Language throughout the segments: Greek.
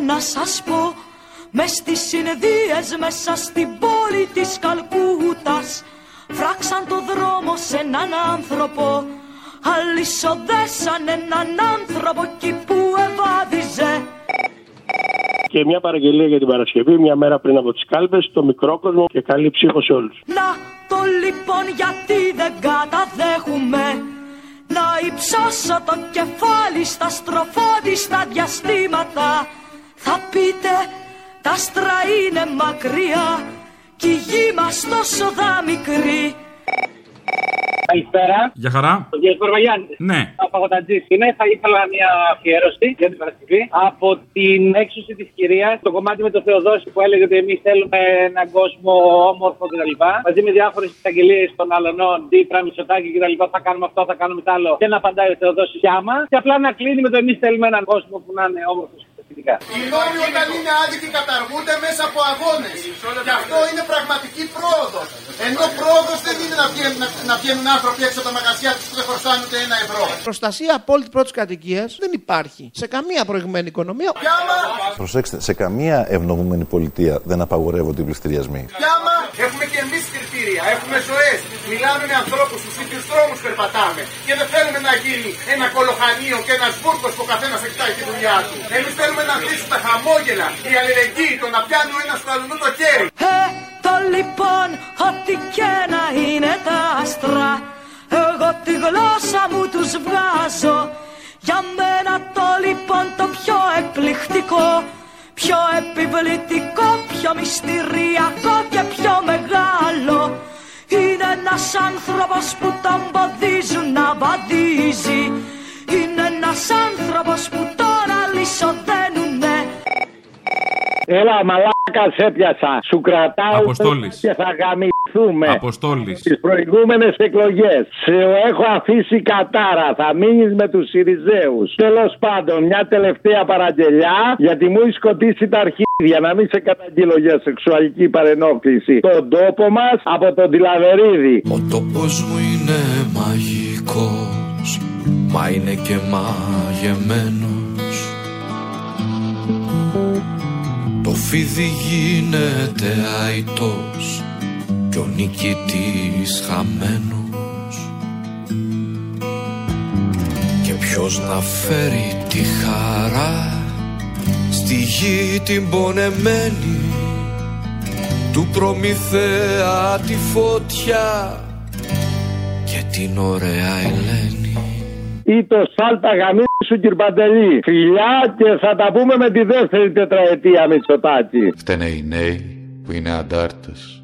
να σας πω μες στις συνεδίες μέσα στην πόλη της Καλκούτας φράξαν το δρόμο σε έναν άνθρωπο αλυσοδέσαν έναν άνθρωπο εκεί που ευάδιζε και μια παραγγελία για την Παρασκευή, μια μέρα πριν από τις κάλπες, το μικρό κόσμο και καλή ψήφο σε όλους. Να το λοιπόν γιατί δεν καταδέχουμε να υψώσω το κεφάλι στα στροφόδιστα διαστήματα. Θα πείτε τα άστρα είναι μακριά κι η γη μας τόσο δα μικρή. Καλησπέρα. Για χαρά. Ο κ. Κορβαγιάννης. Ναι. Ο Παγωτατζή είναι. Θα ήθελα μια αφιέρωση για την Παρασκευή από την έξωση της κυρίας. Το κομμάτι με το Θεοδόση που έλεγε ότι εμείς θέλουμε έναν κόσμο όμορφο κτλ. Μαζί με διάφορες εισαγγελίες των αλωνών, Δίπρα, Μισοτάκη κτλ. Θα κάνουμε αυτό, θα κάνουμε τ' άλλο. Και να απαντάει ο Θεοδόσης Σιάμα. Και απλά να κλείνει με το εμείς θέλουμε έναν κόσμο που να είναι όμορφος. Οι νόμοι όταν είναι άδικοι καταργούνται μέσα από αγώνες. Και αυτό είναι πραγματική πρόοδος. Ενώ πρόοδος δεν είναι να βγαίνουν, να, να βγαίνουν άνθρωποι έξω από τα μαγαζιά τους που δεν χρωστάνε ούτε ένα ευρώ. Προστασία απόλυτη πρώτης κατοικίας δεν υπάρχει σε καμία προηγουμένη οικονομία. Πιάμα, Προσέξτε, σε καμία ευνομούμενη πολιτεία δεν απαγορεύονται οι πληστηριασμοί. πιάμα. Έχουμε και εμεί κριτήρια, έχουμε ζωές. Μιλάμε με ανθρώπους, του ίδιους δρόμους περπατάμε. Και δεν θέλουμε να γίνει ένα κολοχανίο και ένας βούρκος που ο καθένας εκτάει τη δουλειά του. Εμείς θέλουμε να ζήσουν τα χαμόγελα, η αλληλεγγύη, το να πιάνει ο ένα του αλλού το χέρι. Ε, το λοιπόν, ό,τι και να είναι τα άστρα Εγώ τη γλώσσα μου τους βγάζω Για μένα το λοιπόν το πιο εκπληκτικό Πιο επιβλητικό, πιο μυστηριακό άνθρωπος που τον ποδίζουν να βαδίζει Είναι ένας άνθρωπος που τώρα λυσοδένουνε Έλα, μαλάκας σε πιασα. Σου κρατάω Αποστόλης. και θα γαμηθούμε. Αποστόλης. Στις προηγούμενες εκλογές. Σε έχω αφήσει κατάρα. Θα μείνεις με τους Σιριζέους. Τέλος πάντων, μια τελευταία παραγγελιά γιατί μου έχει σκοτήσει τα αρχίδια. Να μην σε καταγγείλω για σεξουαλική παρενόχληση. Τον τόπο μας από τον Τιλαβερίδη. Ο τόπος μου είναι μαγικός Μα είναι και μαγεμένος Το φίδι γίνεται αητός Κι ο νικητής χαμένος Και ποιος να φέρει τη χαρά Στη γη την πονεμένη του Προμηθέα τη φωτιά και την ωραία Ελένη. Ή το σάλτα γαμίσου κυρπαντελή. Φιλιά και θα τα πούμε με τη δεύτερη τετραετία Μητσοτάκη. Φταίνε οι νέοι που είναι αντάρτες.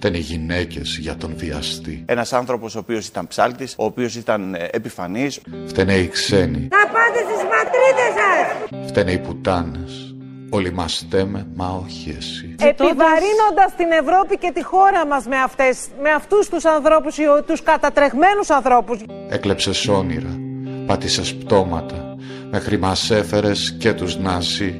Φταίνε οι γυναίκες για τον βιαστή. Ένας άνθρωπος ο οποίος ήταν ψάλτης, ο οποίος ήταν επιφανής. Φταίνε οι ξένοι. Να πάτε στις πατρίδες σας! Φταίνε οι πουτάνες. Όλοι μας στέμε, μα όχι εσύ. Επιβαρύνοντας την Ευρώπη και τη χώρα μας με, αυτές, με αυτούς τους ανθρώπους, οι- τους κατατρεχμένους ανθρώπους. Έκλεψες όνειρα, πάτησες πτώματα, μέχρι μας έφερες και τους Ναζί.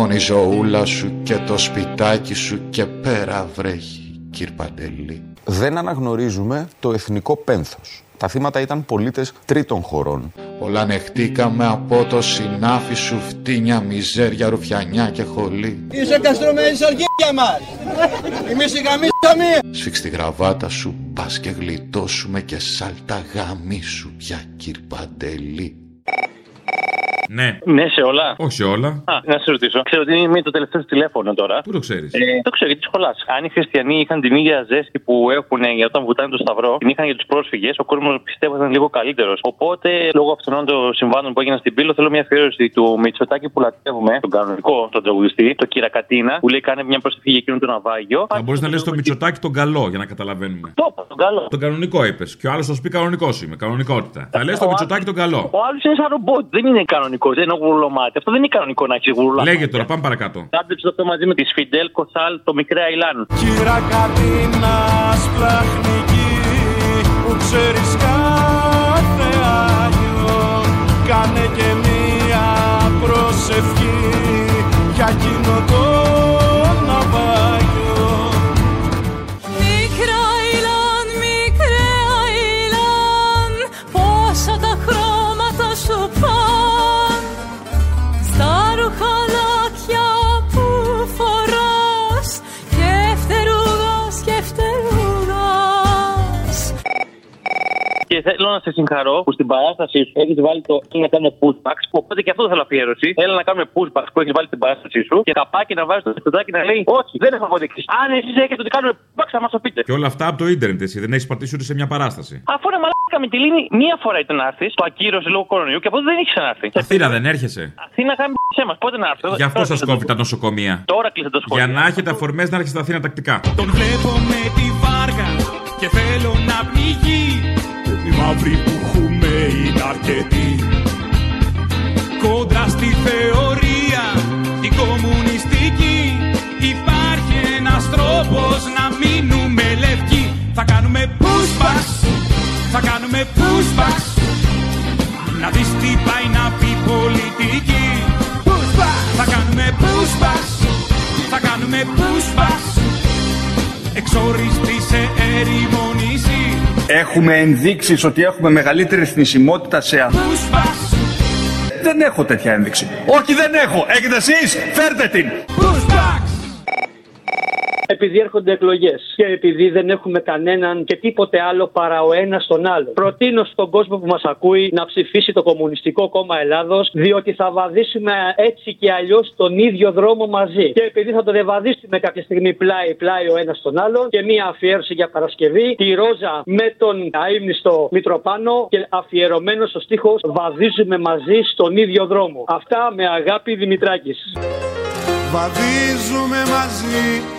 Μόνη η ζωούλα σου και το σπιτάκι σου και πέρα βρέχει, κύρ Παντελή. Δεν αναγνωρίζουμε το εθνικό πένθος. Τα θύματα ήταν πολίτες τρίτων χωρών. Πολλά νεχτήκαμε από το συνάφι σου φτύνια, μιζέρια, ρουφιανιά και χολή. Είσαι καστρωμένη σαργία μας! Εμείς οι γαμίσαμε! Σφίξ τη γραβάτα σου, πας και γλιτώσουμε και σάλτα γαμί σου πια, κύρ Παντελή. Ναι. Ναι, σε όλα. Όχι σε όλα. Α, να σε ρωτήσω. Ξέρω ότι είναι το τελευταίο σου τηλέφωνο τώρα. Πού το ξέρεις; Ε, το ξέρω γιατί σχολάς. Αν οι χριστιανοί είχαν την ίδια ζέστη που έχουν για όταν βουτάνε το Σταυρό, την είχαν για τους πρόσφυγες, ο κόσμος πιστεύω ήταν λίγο καλύτερος. Οπότε, λόγω αυτών των συμβάντων που έγιναν στην Πύλο, θέλω μια αφιέρωση του Μητσοτάκη που λατρεύουμε, τον κανονικό, τον τραγουδιστή, το Κυρακατίνα, που λέει κάνε μια προσευχή για εκείνον τον Ναυάγιο. Θα μπορείς να λες το Μητσοτάκι τον καλό για να καταλαβαίνουμε. Το είπα, τον καλό. Τον κανονικό είπες. Και ο άλλος θα σου πει κανονικός είμαι. Κανονικότητα. Θα λες το Μητσοτάκι τον καλό. Ο άλλος είναι σαν ρομπότ, δεν είναι κανονικό, δεν είναι γουρλωμάτι. Αυτό δεν είναι κανονικό να έχεις γουρλά. Λέγε τώρα, πάμε παρακάτω. Άντρεψε αυτό μαζί με τη Φιντέλ Κοσάλ, το μικρέ Αιλάν. Κύρα Κατίνα σπλαχνική που ξέρεις κάθε Άγιο κάνε και μία προσευχή για εκείνο Και θέλω να σε συγχαρώ που στην παράστασή σου έχεις βάλει το «Έλα να κάνουμε pushbacks. Οπότε και αυτό θέλω αφιέρωση. Έλα να κάνουμε pushbacks που έχεις βάλει στην παράστασή σου. Και καπάκι να βάζεις το πιστοτάκι να λέει Όχι, δεν έχω αποδείξεις. Αν εσείς έχετε ότι κάνουμε pushbacks, θα μας το πείτε. Και όλα αυτά από το ίντερνετ, εσύ δεν έχεις πατήσει ούτε σε μια παράσταση. Αφού είναι μαλάκα με τη λίνη, μία φορά ήταν να έρθεις, το ακύρωσε λόγω κορονοϊού και από τότε δεν έχει ξανάρθει. Αθήνα δεν έρχεσαι. Αθήνα κάνει σε μα, πότε να έρθω; Γι' αυτό σας κόβει τα νοσοκομεία. Τώρα κλείσε το σχολείο. Για να έχετε αφορμέ να έρχεστε Αθήνα τακτικά. Τον βλέπω με τη βάργα και θέλω να πνιγεί. Η μαύρη που έχουμε είναι αρκετή. Κόντρα στη θεωρία, την κομμουνιστική, υπάρχει ένας τρόπος να μείνουμε λευκοί. Θα κάνουμε pushbacks, θα κάνουμε pushbacks. Να δεις τι πάει να πει Έχουμε ενδείξεις ότι έχουμε μεγαλύτερη θνησιμότητα σε ανθρώπους. Δεν έχω τέτοια ένδειξη. Όχι δεν έχω. Έχετε εσείς; Φέρτε την. Επειδή έρχονται εκλογές και επειδή δεν έχουμε κανέναν και τίποτε άλλο παρά ο ένας τον άλλο. Προτείνω στον κόσμο που μας ακούει να ψηφίσει το Κομμουνιστικό Κόμμα Ελλάδος, διότι θα βαδίσουμε έτσι και αλλιώς τον ίδιο δρόμο μαζί. Και επειδή θα το διαβαδίσουμε κάποια στιγμή πλάι-πλάι ο ένας τον άλλο και μία αφιέρωση για Παρασκευή, τη Ρόζα με τον αείμνηστο Μητροπάνο και αφιερωμένο στο στίχος Βαδίζουμε μαζί στον ίδιο δρόμο. Αυτά με αγάπη Δημητράκης. Βαδίζουμε μαζί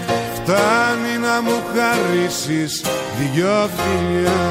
να μου χαρίσεις δυο φιλιά.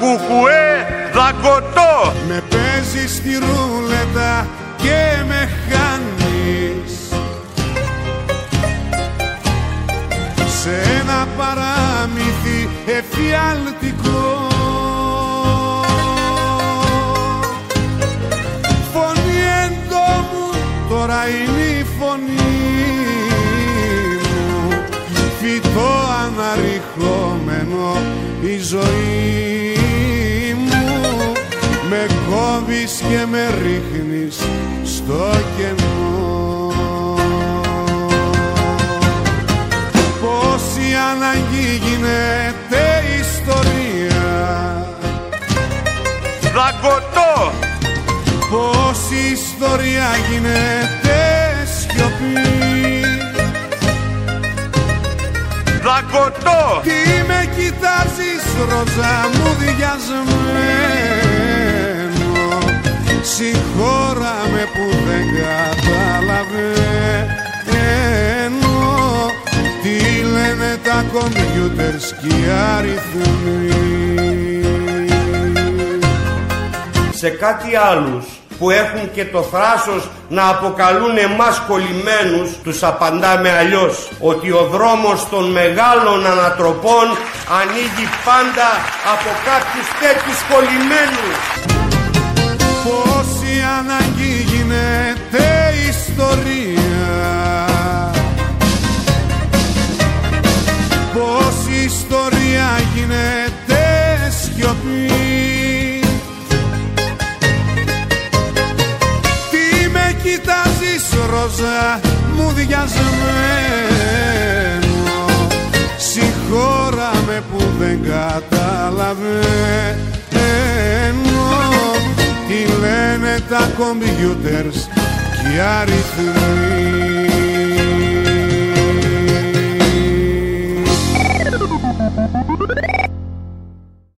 Κουκουέ δαγκωτό. Με παίζεις στη ρούλετα και με φυτό αναρριχόμενο η ζωή μου. Με κόβεις και με ρίχνεις στο κενό. Πόση αναγκή γίνεται ιστορία. Δαγκωτό Πόση ιστορία γίνεται Δαγκωτό Τι με κοιτάζεις ροζά μου διασμένο. Συγχώρα με που δεν καταλαβαίνω. Τι λένε τα κομπιούτερς και οι αριθμοί. Σε κάτι άλλους που έχουν και το θράσος να αποκαλούν εμάς κολλημένους τους απαντάμε αλλιώς. Ότι ο δρόμος των μεγάλων ανατροπών ανοίγει πάντα από κάποιους τέτοιους κολλημένους. Πόση ανάγκη γίνεται ιστορία Συγχώρα με που δεν καταλαβαίνω. Τι λένε τα κομπιούτερς και οι αριθμοί